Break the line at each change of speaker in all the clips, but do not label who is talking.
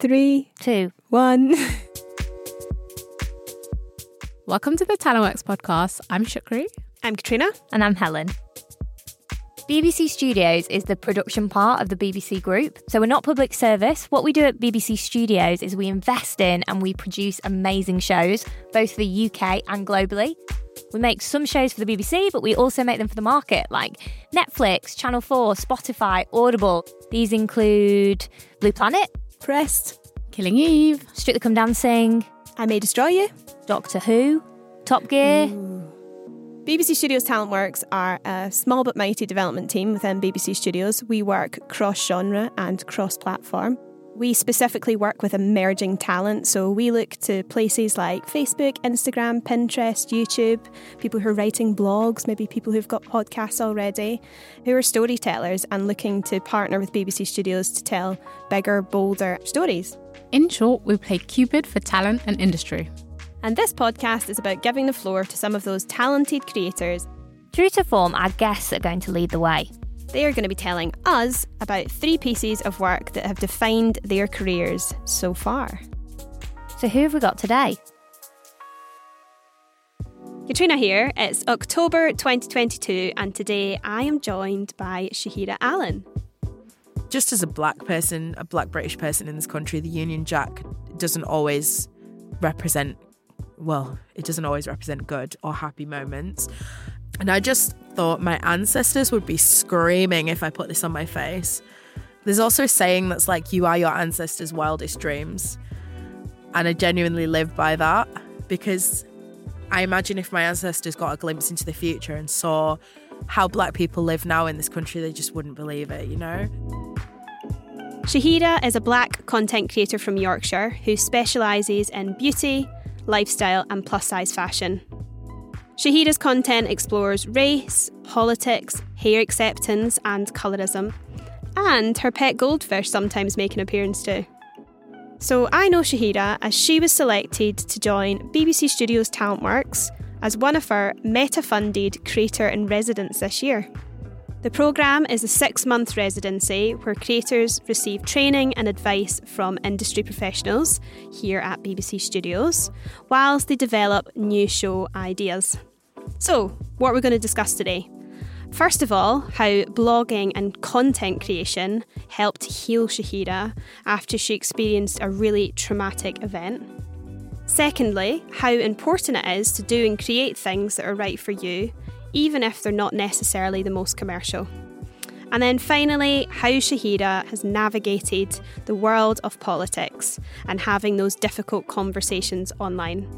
Three,
Two.
one.
Welcome to the Talentworks podcast. I'm Shukri.
I'm Katrina.
And I'm Helen. BBC Studios is the production part of the BBC Group. So we're not public service. What we do at BBC Studios is we invest in and we produce amazing shows, both for the UK and globally. We make some shows for the BBC, but we also make them for the market, like Netflix, Channel 4, Spotify, Audible. These include Blue Planet,
Pressed.
Killing Eve.
Strictly Come Dancing,
I May Destroy You.
Doctor Who, Top Gear.
BBC Studios Talent Works are a small but mighty development team within BBC Studios. We work cross genre and cross platform. We specifically work with emerging talent, so we look to places like Facebook, Instagram, Pinterest, YouTube, people who are writing blogs, maybe people who've got podcasts already, who are storytellers and looking to partner with BBC Studios to tell bigger, bolder stories.
In short, we play Cupid for talent and industry.
And this podcast is about giving the floor to some of those talented creators.
True to form, our guests are going to lead the way.
They are going to be telling us about three pieces of work that have defined their careers so far.
So, who have we got today?
Katrina here. It's October 2022, and today I am joined by Shahira Allen.
just as a black person, a black British person in this country, the Union Jack doesn't always represent, well, it doesn't always represent good or happy moments. And I just thought my ancestors would be screaming if I put this on my face. There's also a saying that's like, you are your ancestors' wildest dreams. And I genuinely live by that because I imagine if my ancestors got a glimpse into the future and saw how black people live now in this country, they just wouldn't believe it, you know?
Shahira is a black content creator from Yorkshire who specialises in beauty, lifestyle, and plus size fashion. Shahira's content explores race, politics, hair acceptance, and colorism, and her pet goldfish sometimes make an appearance too. So I know Shahira as she was selected to join BBC Studios Talent Works as one of our meta funded creator in residence this year. The programme is a six month residency where creators receive training and advice from industry professionals here at BBC Studios, whilst they develop new show ideas. So, what we're going to discuss today. First of all, how blogging and content creation helped heal Shahira after she experienced a really traumatic event. Secondly, how important it is to do and create things that are right for you, even if they're not necessarily the most commercial. And then finally, how Shahira has navigated the world of politics and having those difficult conversations online.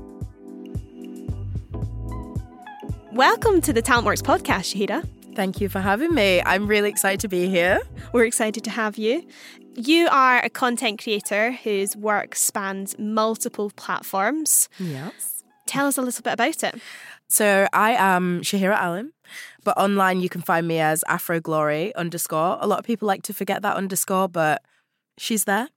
Welcome to the Talentworks podcast, Shahira.
Thank you for having me. I'm really excited to be here.
We're excited to have you. You are a content creator whose work spans multiple platforms.
Yes.
Tell us a little bit about it.
So I am Shahira Allen, but online you can find me as Afro Glory underscore. A lot of people like to forget that underscore, but she's there.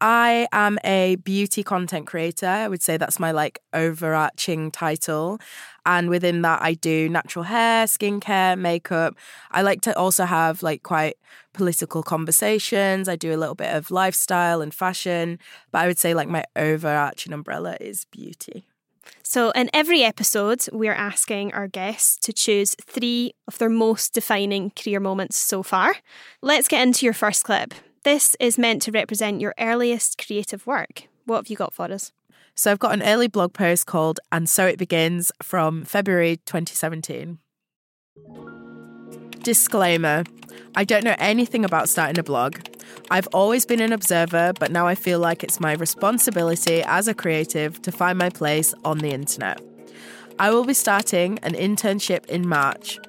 I am a beauty content creator. I would say that's my like overarching title. And within that, I do natural hair, skincare, makeup. I like to also have like quite political conversations. I do a little bit of lifestyle and fashion, but I would say like my overarching umbrella is beauty.
So, in every episode, we're asking our guests to choose three of their most defining career moments so far. Let's get into your first clip. This is meant to represent your earliest creative work. What have you got for us?
So I've got an early blog post called And So It Begins from February 2017. Disclaimer I don't know anything about starting a blog. I've always been an observer, but now I feel like it's my responsibility as a creative to find my place on the internet. I will be starting an internship in March,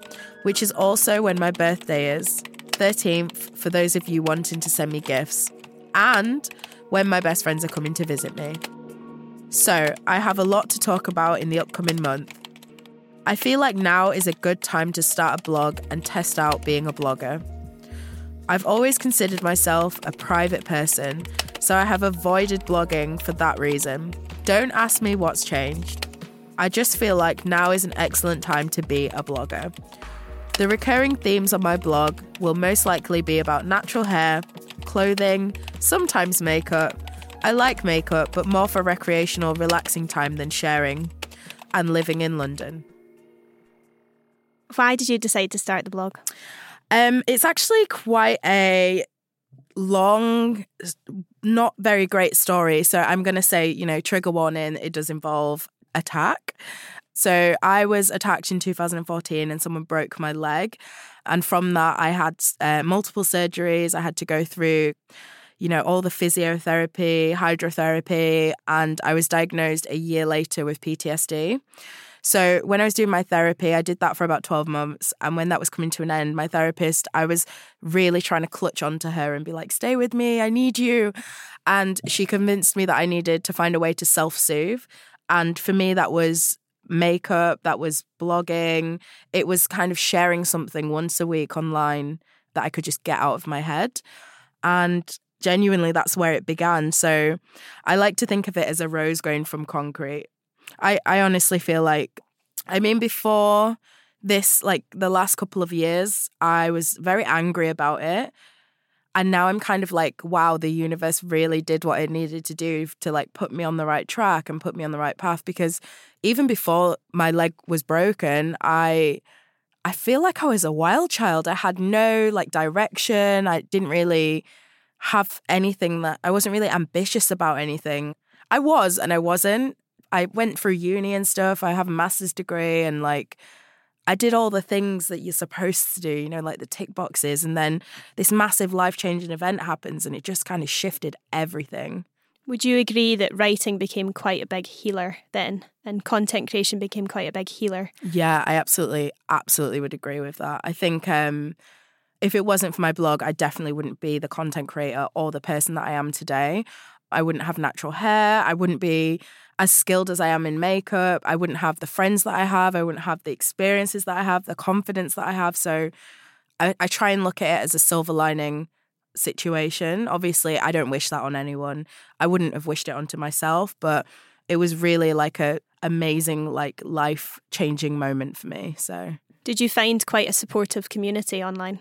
which is also when my birthday is. 13th for those of you wanting to send me gifts, and when my best friends are coming to visit me. So, I have a lot to talk about in the upcoming month. I feel like now is a good time to start a blog and test out being a blogger. I've always considered myself a private person, so I have avoided blogging for that reason. Don't ask me what's changed. I just feel like now is an excellent time to be a blogger. The recurring themes on my blog will most likely be about natural hair, clothing, sometimes makeup. I like makeup, but more for recreational, relaxing time than sharing, and living in London.
Why did you decide to start the blog?
Um, it's actually quite a long, not very great story. So I'm going to say, you know, trigger warning, it does involve attack. So I was attacked in 2014 and someone broke my leg. And from that, I had uh, multiple surgeries. I had to go through, you know, all the physiotherapy, hydrotherapy, and I was diagnosed a year later with PTSD. So when I was doing my therapy, I did that for about 12 months. And when that was coming to an end, my therapist, I was really trying to clutch onto her and be like, stay with me, I need you. And she convinced me that I needed to find a way to self soothe. And for me, that was makeup, that was blogging. It was kind of sharing something once a week online that I could just get out of my head. And genuinely, that's where it began. So I like to think of it as a rose growing from concrete. I, I honestly feel like, I mean, before this, like the last couple of years, I was very angry about it. And now I'm kind of like, wow, the universe really did what it needed to do to like put me on the right track and put me on the right path. Because even before my leg was broken, I I feel like I was a wild child. I had no like direction. I didn't really have anything that I wasn't really ambitious about anything. I was and I wasn't. I went through uni and stuff. I have a master's degree and like I did all the things that you're supposed to do, you know, like the tick boxes. And then this massive life changing event happens and it just kind of shifted everything.
Would you agree that writing became quite a big healer then and content creation became quite a big healer?
Yeah, I absolutely, absolutely would agree with that. I think um, if it wasn't for my blog, I definitely wouldn't be the content creator or the person that I am today. I wouldn't have natural hair. I wouldn't be as skilled as I am in makeup. I wouldn't have the friends that I have. I wouldn't have the experiences that I have, the confidence that I have. So I, I try and look at it as a silver lining situation. Obviously, I don't wish that on anyone. I wouldn't have wished it onto myself, but it was really like a amazing, like life changing moment for me. So
did you find quite a supportive community online?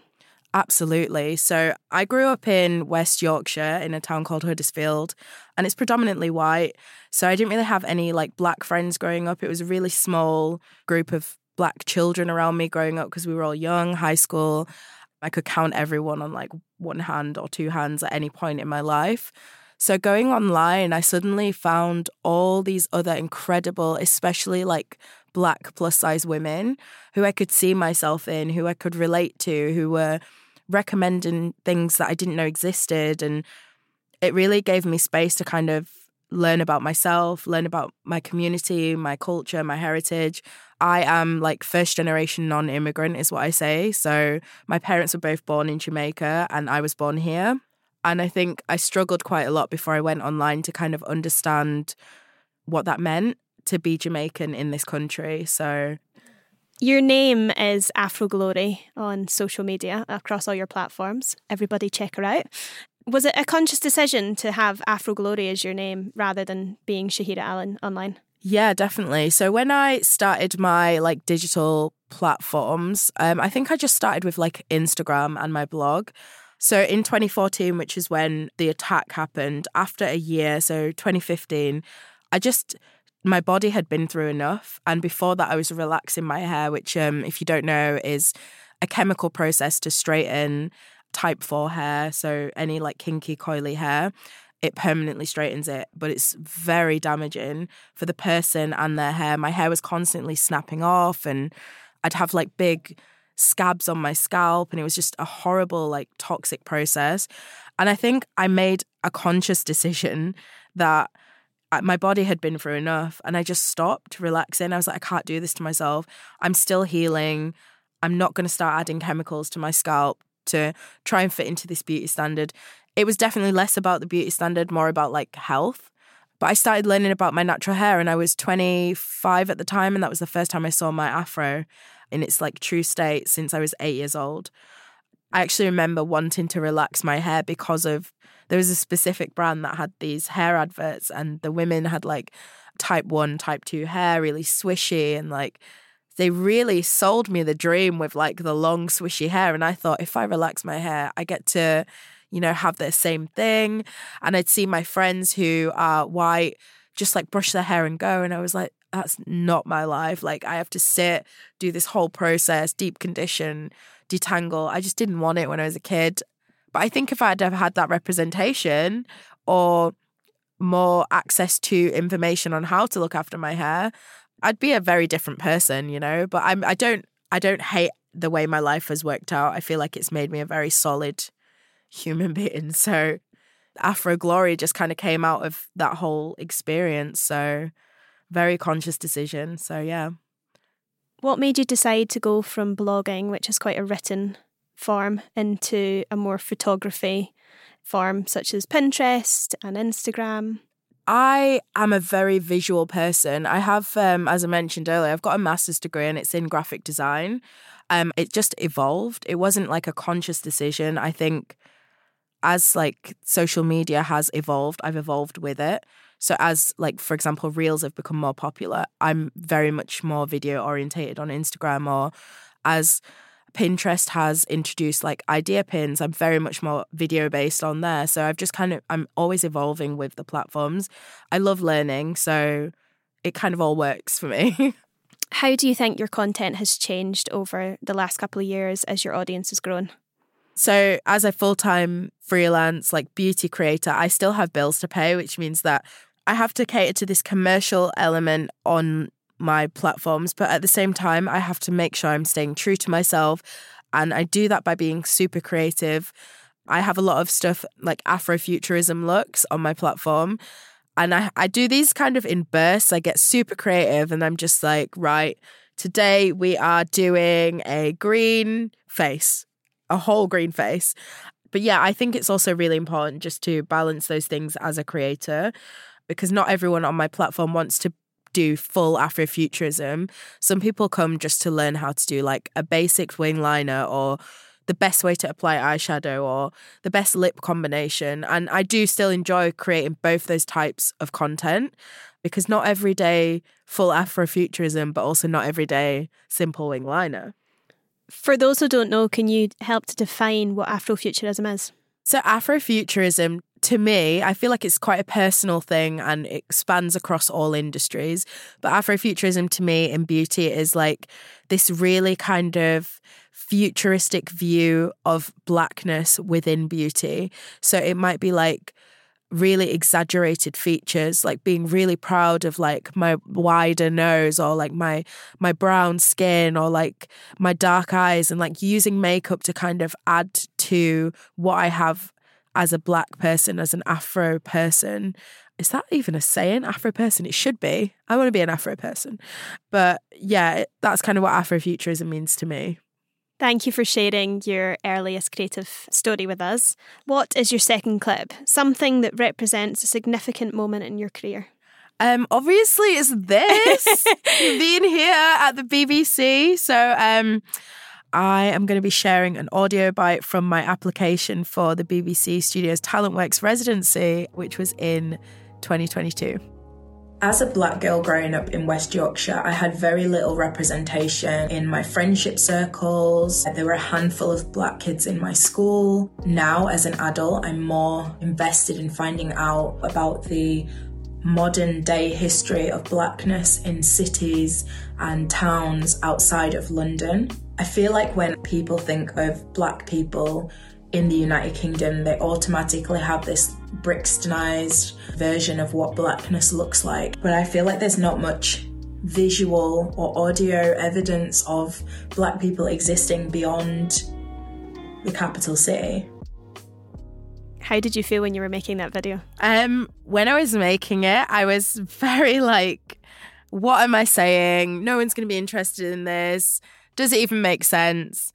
Absolutely. So I grew up in West Yorkshire in a town called Huddersfield, and it's predominantly white. So I didn't really have any like black friends growing up. It was a really small group of black children around me growing up because we were all young, high school. I could count everyone on like one hand or two hands at any point in my life. So going online, I suddenly found all these other incredible, especially like black plus size women who I could see myself in, who I could relate to, who were recommending things that I didn't know existed. And it really gave me space to kind of learn about myself, learn about my community, my culture, my heritage. I am like first generation non immigrant, is what I say. So my parents were both born in Jamaica and I was born here. And I think I struggled quite a lot before I went online to kind of understand what that meant to be Jamaican in this country. So
your name is Afro Glory on social media across all your platforms. Everybody check her out. Was it a conscious decision to have Afro Glory as your name rather than being Shahira Allen online?
Yeah, definitely. So when I started my like digital platforms, um, I think I just started with like Instagram and my blog. So in 2014, which is when the attack happened, after a year, so 2015, I just my body had been through enough. And before that, I was relaxing my hair, which, um, if you don't know, is a chemical process to straighten type 4 hair. So any like kinky, coily hair, it permanently straightens it. But it's very damaging for the person and their hair. My hair was constantly snapping off, and I'd have like big scabs on my scalp. And it was just a horrible, like toxic process. And I think I made a conscious decision that my body had been through enough and I just stopped relaxing. I was like, I can't do this to myself. I'm still healing. I'm not going to start adding chemicals to my scalp to try and fit into this beauty standard. It was definitely less about the beauty standard, more about like health. But I started learning about my natural hair and I was 25 at the time. And that was the first time I saw my afro in its like true state since I was eight years old. I actually remember wanting to relax my hair because of there was a specific brand that had these hair adverts and the women had like type 1 type 2 hair really swishy and like they really sold me the dream with like the long swishy hair. And i thought if i relax my hair i get to you know have the same thing. And i'd see my friends who are white just like brush their hair and go and i was like that's not my life. Like i have to sit do this whole process deep condition detangle. I just didn't want it when i was a kid but i think if i'd ever had that representation or more access to information on how to look after my hair, I'd be a very different person, you know. But I'm I don't I don't hate the way my life has worked out. I feel like it's made me a very solid human being. So Afro Glory just kind of came out of that whole experience. So very conscious decision. So yeah.
What made you decide to go from blogging, which is quite a written form, into a more photography form, such as Pinterest and Instagram?
I am a very visual person. I have, um, as I mentioned earlier, I've got a master's degree and it's in graphic design. Um, it just evolved. It wasn't like a conscious decision. I think as like social media has evolved, I've evolved with it. So as like for example, reels have become more popular, I'm very much more video orientated on Instagram or as Pinterest has introduced like idea pins. I'm very much more video based on there. So I've just kind of, I'm always evolving with the platforms. I love learning. So it kind of all works for me.
How do you think your content has changed over the last couple of years as your audience has grown?
So, as a full time freelance, like beauty creator, I still have bills to pay, which means that I have to cater to this commercial element on my platforms, but at the same time, I have to make sure I'm staying true to myself. And I do that by being super creative. I have a lot of stuff like Afrofuturism looks on my platform. And I, I do these kind of in bursts. I get super creative and I'm just like, right, today we are doing a green face, a whole green face. But yeah, I think it's also really important just to balance those things as a creator because not everyone on my platform wants to do full Afrofuturism. Some people come just to learn how to do like a basic wing liner or the best way to apply eyeshadow or the best lip combination. And I do still enjoy creating both those types of content because not every day full Afrofuturism, but also not every day simple wing liner.
For those who don't know, can you help to define what Afrofuturism is?
So, Afrofuturism to me, I feel like it's quite a personal thing and it spans across all industries. But Afrofuturism to me in beauty is like this really kind of futuristic view of blackness within beauty. So it might be like really exaggerated features like being really proud of like my wider nose or like my my brown skin or like my dark eyes and like using makeup to kind of add to what I have as a black person, as an Afro person. Is that even a saying? Afro person? It should be. I want to be an Afro person. But yeah, that's kind of what Afrofuturism means to me.
Thank you for sharing your earliest creative story with us. What is your second clip? Something that represents a significant moment in your career?
Um, obviously, it's this being here at the BBC. So, um, I am going to be sharing an audio bite from my application for the BBC Studios TalentWorks residency, which was in 2022. As a black girl growing up in West Yorkshire, I had very little representation in my friendship circles. There were a handful of black kids in my school. Now, as an adult, I'm more invested in finding out about the modern day history of blackness in cities and towns outside of London. I feel like when people think of black people in the United Kingdom, they automatically have this Brixtonized version of what blackness looks like. But I feel like there's not much visual or audio evidence of black people existing beyond the capital city.
How did you feel when you were making that video?
Um, when I was making it, I was very like, what am I saying? No one's going to be interested in this. Does it even make sense?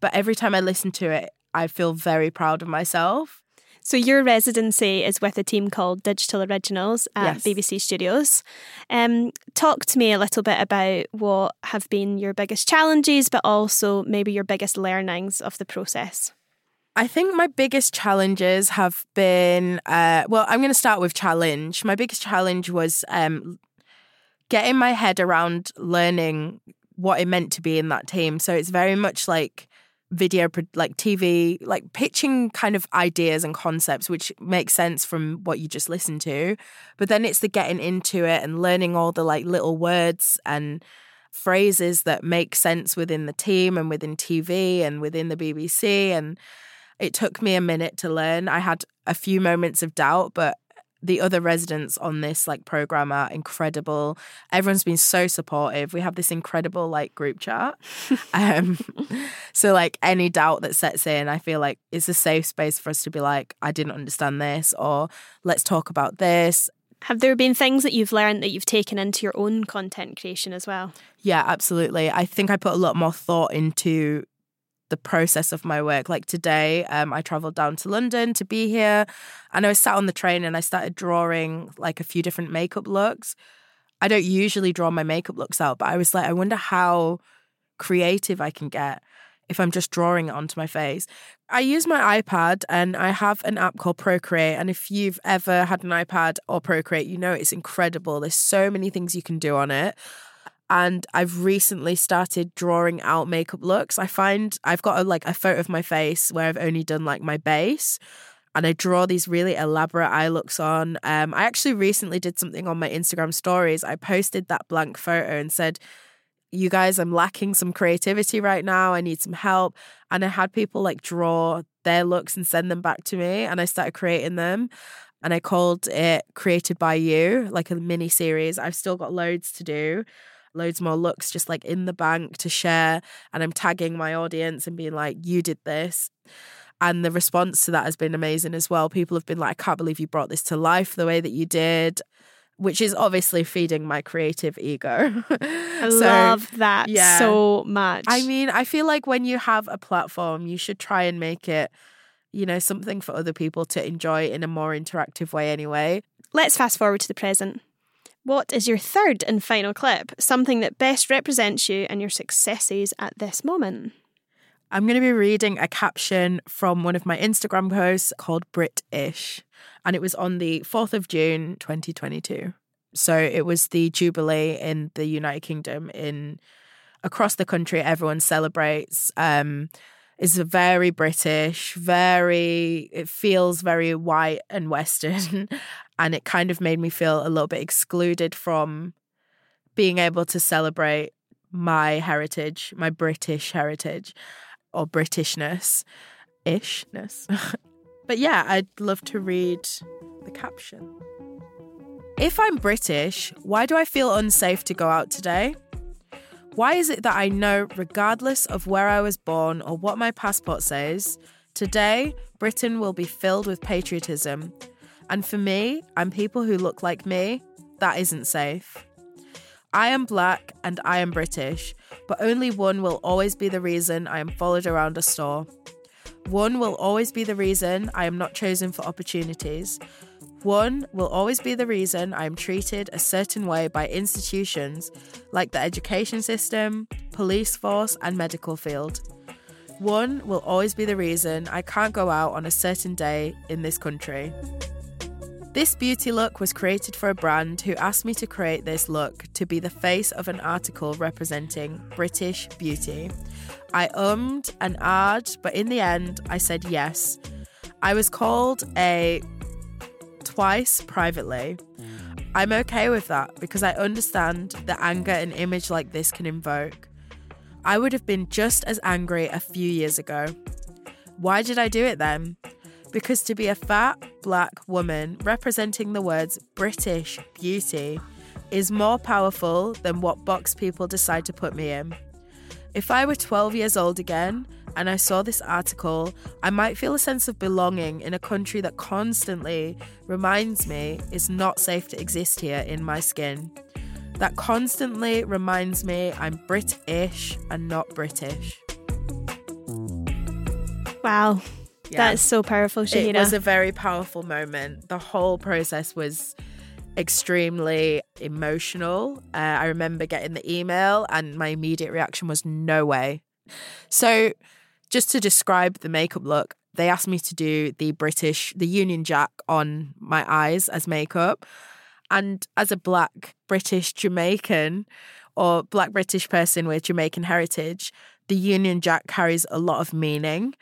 But every time I listen to it, I feel very proud of myself.
So your residency is with a team called Digital Originals at
Yes.
BBC Studios. Um, talk to me a little bit about what have been your biggest challenges, but also maybe your biggest learnings of the process.
I think my biggest challenges have been uh, well, I'm going to start with challenge. My biggest challenge was um, getting my head around learning what it meant to be in that team. So it's very much like video, like TV, like pitching kind of ideas and concepts, which makes sense from what you just listened to. But then it's the getting into it and learning all the like little words and phrases that make sense within the team and within TV and within the BBC. And it took me a minute to learn. I had a few moments of doubt, but the other residents on this like program are incredible. Everyone's been so supportive. We have this incredible like group chat. um, so like any doubt that sets in, I feel like it's a safe space for us to be like, I didn't understand this, or let's talk about this.
Have there been things that you've learned that you've taken into your own content creation as well?
Yeah, absolutely. I think I put a lot more thought into the process of my work. Like today, um, I traveled down to London to be here, and I was sat on the train and I started drawing like a few different makeup looks. I don't usually draw my makeup looks out, but I was like, I wonder how creative I can get if I'm just drawing it onto my face. I use my iPad and I have an app called Procreate. And if you've ever had an iPad or Procreate, you know it's incredible. There's so many things you can do on it and I've recently started drawing out makeup looks. I find I've got a, like a photo of my face where I've only done like my base and I draw these really elaborate eye looks on. Um, I actually recently did something on my Instagram stories. I posted that blank photo and said, you guys, I'm lacking some creativity right now. I need some help. And I had people like draw their looks and send them back to me. And I started creating them. And I called it Created by You, like a mini series. I've still got loads to do loads more looks just like in the bank to share and I'm tagging my audience and being like you did this and the response to that has been amazing as well people have been like I can't believe you brought this to life the way that you did which is obviously feeding my creative ego
I love that
yeah.
so much.
I mean I feel like when you have a platform you should try and make it you know something for other people to enjoy in a more interactive way anyway
Let's fast forward to the present. What is your third and final clip? Something that best represents you and your successes at this moment.
I'm going to be reading a caption from one of my Instagram posts called British, and it was on the 4th of June 2022. So it was the Jubilee in the United Kingdom. In across the country, everyone celebrates. Um, it's very British, very. It feels very white and Western, and it kind of made me feel a little bit excluded from being able to celebrate my heritage, my British heritage or Britishness ishness. but yeah, I'd love to read the caption. If I'm British, why do I feel unsafe to go out today? Why is it that I know, regardless of where I was born or what my passport says, today Britain will be filled with patriotism? And for me, and people who look like me, that isn't safe. I am black and I am British, but only one will always be the reason I am followed around a store. One will always be the reason I am not chosen for opportunities. One will always be the reason I am treated a certain way by institutions like the education system, police force, and medical field. One will always be the reason I can't go out on a certain day in this country. This beauty look was created for a brand who asked me to create this look to be the face of an article representing British beauty. I ummed and ahed, but in the end, I said yes. I was called a twice privately. I'm okay with that because I understand the anger an image like this can invoke. I would have been just as angry a few years ago. Why did I do it then? Because to be a fat, black woman representing the words British beauty is more powerful than what box people decide to put me in. If I were 12 years old again and I saw this article, I might feel a sense of belonging in a country that constantly reminds me it's not safe to exist here in my skin. That constantly reminds me I'm British and not British.
Wow.
Yeah.
That's so powerful.
It was a very powerful moment. The whole process was extremely emotional. Uh, I remember getting the email, and my immediate reaction was, no way. So, just to describe the makeup look, they asked me to do the British, the Union Jack on my eyes as makeup. And as a black British Jamaican or black British person with Jamaican heritage, the Union Jack carries a lot of meaning.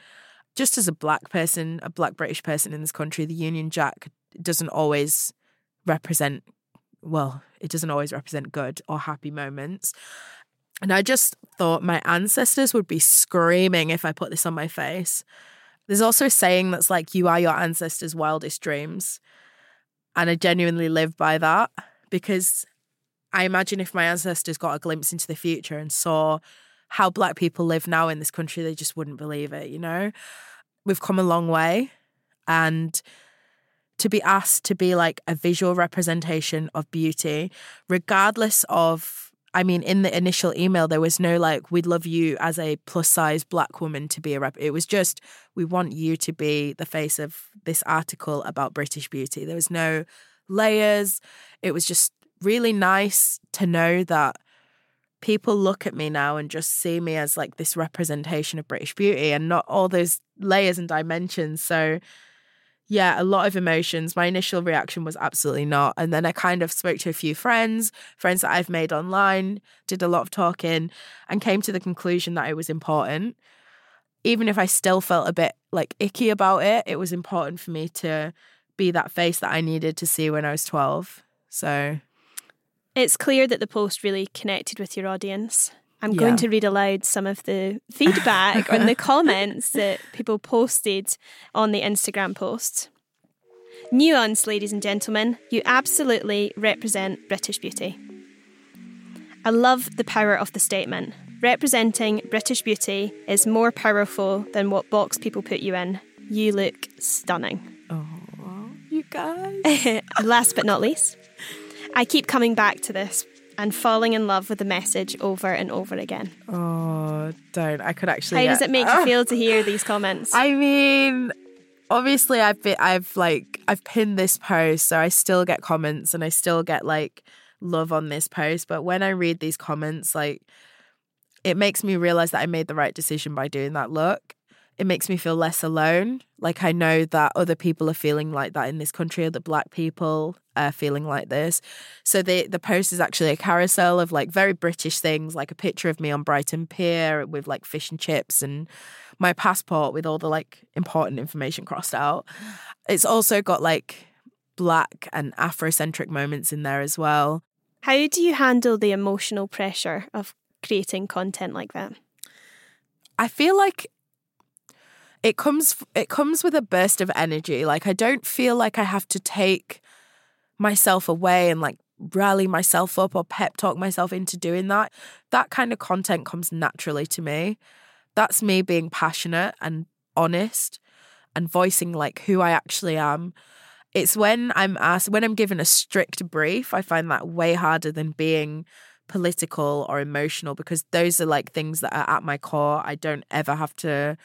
Just as a black person, a black British person in this country, the Union Jack doesn't always represent, well, it doesn't always represent good or happy moments. And I just thought my ancestors would be screaming if I put this on my face. There's also a saying that's like, you are your ancestors' wildest dreams. And I genuinely live by that because I imagine if my ancestors got a glimpse into the future and saw how black people live now in this country, they just wouldn't believe it, you know? We've come a long way. And to be asked to be like a visual representation of beauty, regardless of I mean, in the initial email, there was no like, we'd love you as a plus size black woman to be a rep. It was just, we want you to be the face of this article about British beauty. There was no layers. It was just really nice to know that people look at me now and just see me as like this representation of British beauty and not all those layers and dimensions. So, yeah, a lot of emotions. My initial reaction was absolutely not. And then I kind of spoke to a few friends, friends that I've made online, did a lot of talking, and came to the conclusion that it was important. Even if I still felt a bit like icky about it, it was important for me to be that face that I needed to see when I was 12. So
it's clear that the post really connected with your audience. I'm
Yeah.
going to read aloud some of the feedback and the comments that people posted on the Instagram post. Nuance, ladies and gentlemen, you absolutely represent British beauty. I love the power of the statement. Representing British beauty is more powerful than what box people put you in. You look stunning.
Oh, you guys.
Last but not least, I keep coming back to this and falling in love with the message over and over again.
Oh, don't. I could actually.
How does it make you uh, feel to hear these comments?
I mean, obviously, I've been, I've like, I've pinned this post, so I still get comments and I still get like love on this post. But when I read these comments, like, it makes me realize that I made the right decision by doing that look. It makes me feel less alone. Like, I know that other people are feeling like that in this country, other black people are feeling like this. So, the, the post is actually a carousel of like very British things, like a picture of me on Brighton Pier with like fish and chips and my passport with all the like important information crossed out. It's also got like black and Afrocentric moments in there as well.
How do you handle the emotional pressure of creating content like that?
I feel like it comes it comes with a burst of energy. Like I don't feel like I have to take myself away and like rally myself up or pep talk myself into doing that. That kind of content comes naturally to me. That's me being passionate and honest and voicing like who I actually am. It's when I'm asked when I'm given a strict brief, I find that way harder than being political or emotional because those are like things that are at my core. I don't ever have to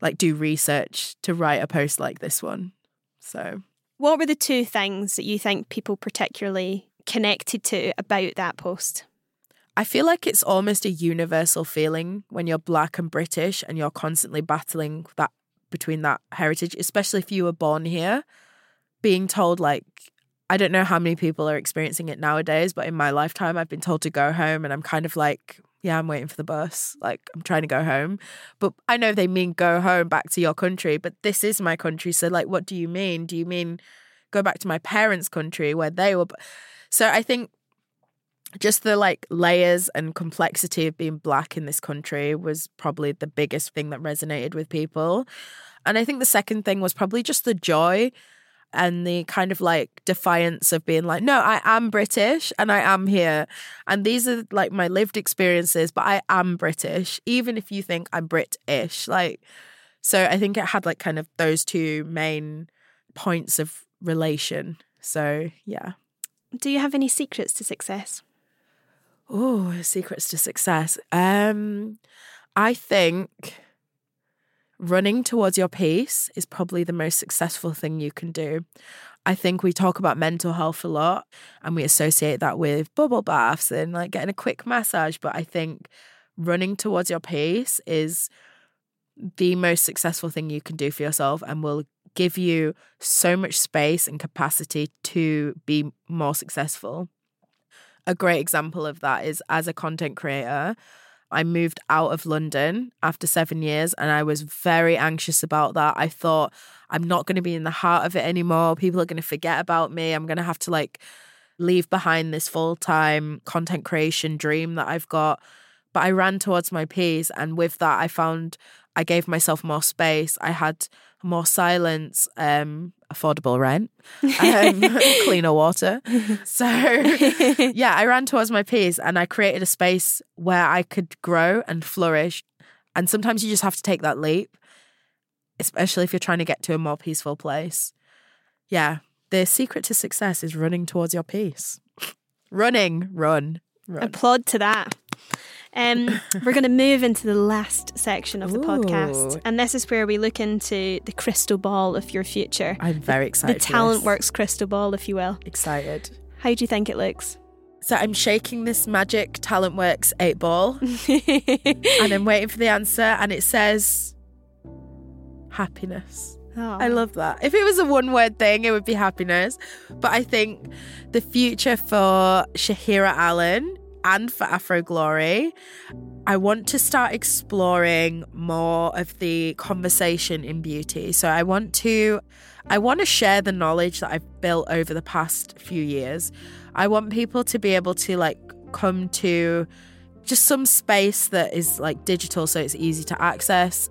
like do research to write a post like this one. So
What were the two things that you think people particularly connected to about that post?
I feel like it's almost a universal feeling when you're black and British and you're constantly battling that between that heritage, especially if you were born here. Being told like I don't know how many people are experiencing it nowadays, but in my lifetime I've been told to go home and I'm kind of like, yeah, I'm waiting for the bus. Like I'm trying to go home. But I know they mean go home back to your country, but this is my country. So like what do you mean? Do you mean go back to my parents' country where they were so I think just the like layers and complexity of being black in this country was probably the biggest thing that resonated with people. And I think the second thing was probably just the joy and the kind of like defiance of being like, no, I am British and I am here. And these are like my lived experiences, but I am British, even if you think I'm British. Like, so I think it had like kind of those two main points of relation. So yeah.
Do you have any secrets to success?
Oh, secrets to success. Um, I think running towards your pace is probably the most successful thing you can do. I think we talk about mental health a lot and we associate that with bubble baths and like getting a quick massage. But I think running towards your pace is the most successful thing you can do for yourself and will give you so much space and capacity to be more successful. A great example of that is as a content creator, I moved out of London after seven years and I was very anxious about that. I thought, I'm not going to be in the heart of it anymore. People are going to forget about me. I'm going to have to like leave behind this full time content creation dream that I've got. But I ran towards my peace. And with that, I found I gave myself more space. I had more silence, um, affordable rent, um, cleaner water. So, yeah, I ran towards my peace and I created a space where I could grow and flourish. And sometimes you just have to take that leap, especially if you're trying to get to a more peaceful place. Yeah, the secret to success is running towards your peace. running, run, run.
Applaud to that. Um, we're going to move into the last section of the podcast, and this is where we look into the crystal ball of your future.
I'm very excited.
the
for
talent
this.
works crystal ball, if you will.
Excited.
How do you think it looks?
So I'm shaking this magic Talent Works eight ball and I'm waiting for the answer, and it says happiness.
Oh.
I love that. If it was a one word thing, it would be happiness. But I think the future for Shahira Allen and for Afro Glory, I want to start exploring more of the conversation in beauty. So I want to I want to share the knowledge that I've built over the past few years. I want people to be able to like come to just some space that is like digital so it's easy to access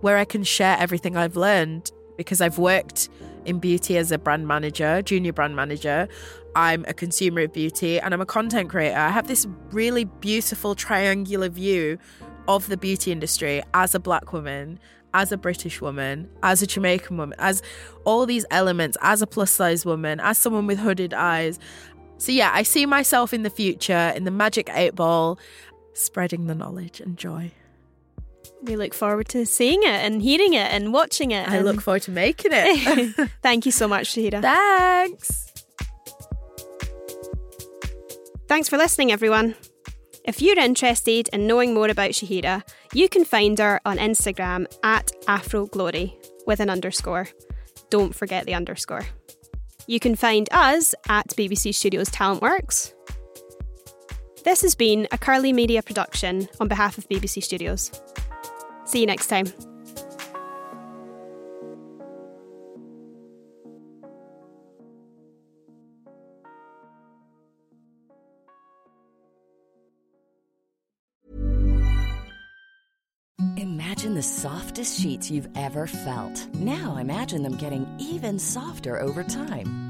where I can share everything I've learned because I've worked in beauty as a brand manager, junior brand manager. I'm a consumer of beauty and I'm a content creator. I have this really beautiful triangular view of the beauty industry as a black woman, as a British woman, as a Jamaican woman, as all these elements, as a plus size woman, as someone with hooded eyes. So, yeah, I see myself in the future in the magic eight ball, spreading the knowledge and joy.
We look forward to seeing it and hearing it and watching it.
I
and-
look forward to making it.
Thank you so much, Shahira.
Thanks.
Thanks for listening, everyone. If you're interested in knowing more about Shahira, you can find her on Instagram at AfroGlory with an underscore. Don't forget the underscore. You can find us at BBC Studios Talent Works. This has been a Curly Media production on behalf of BBC Studios. See you next time.
Imagine the softest sheets you've ever felt. Now imagine them getting even softer over time.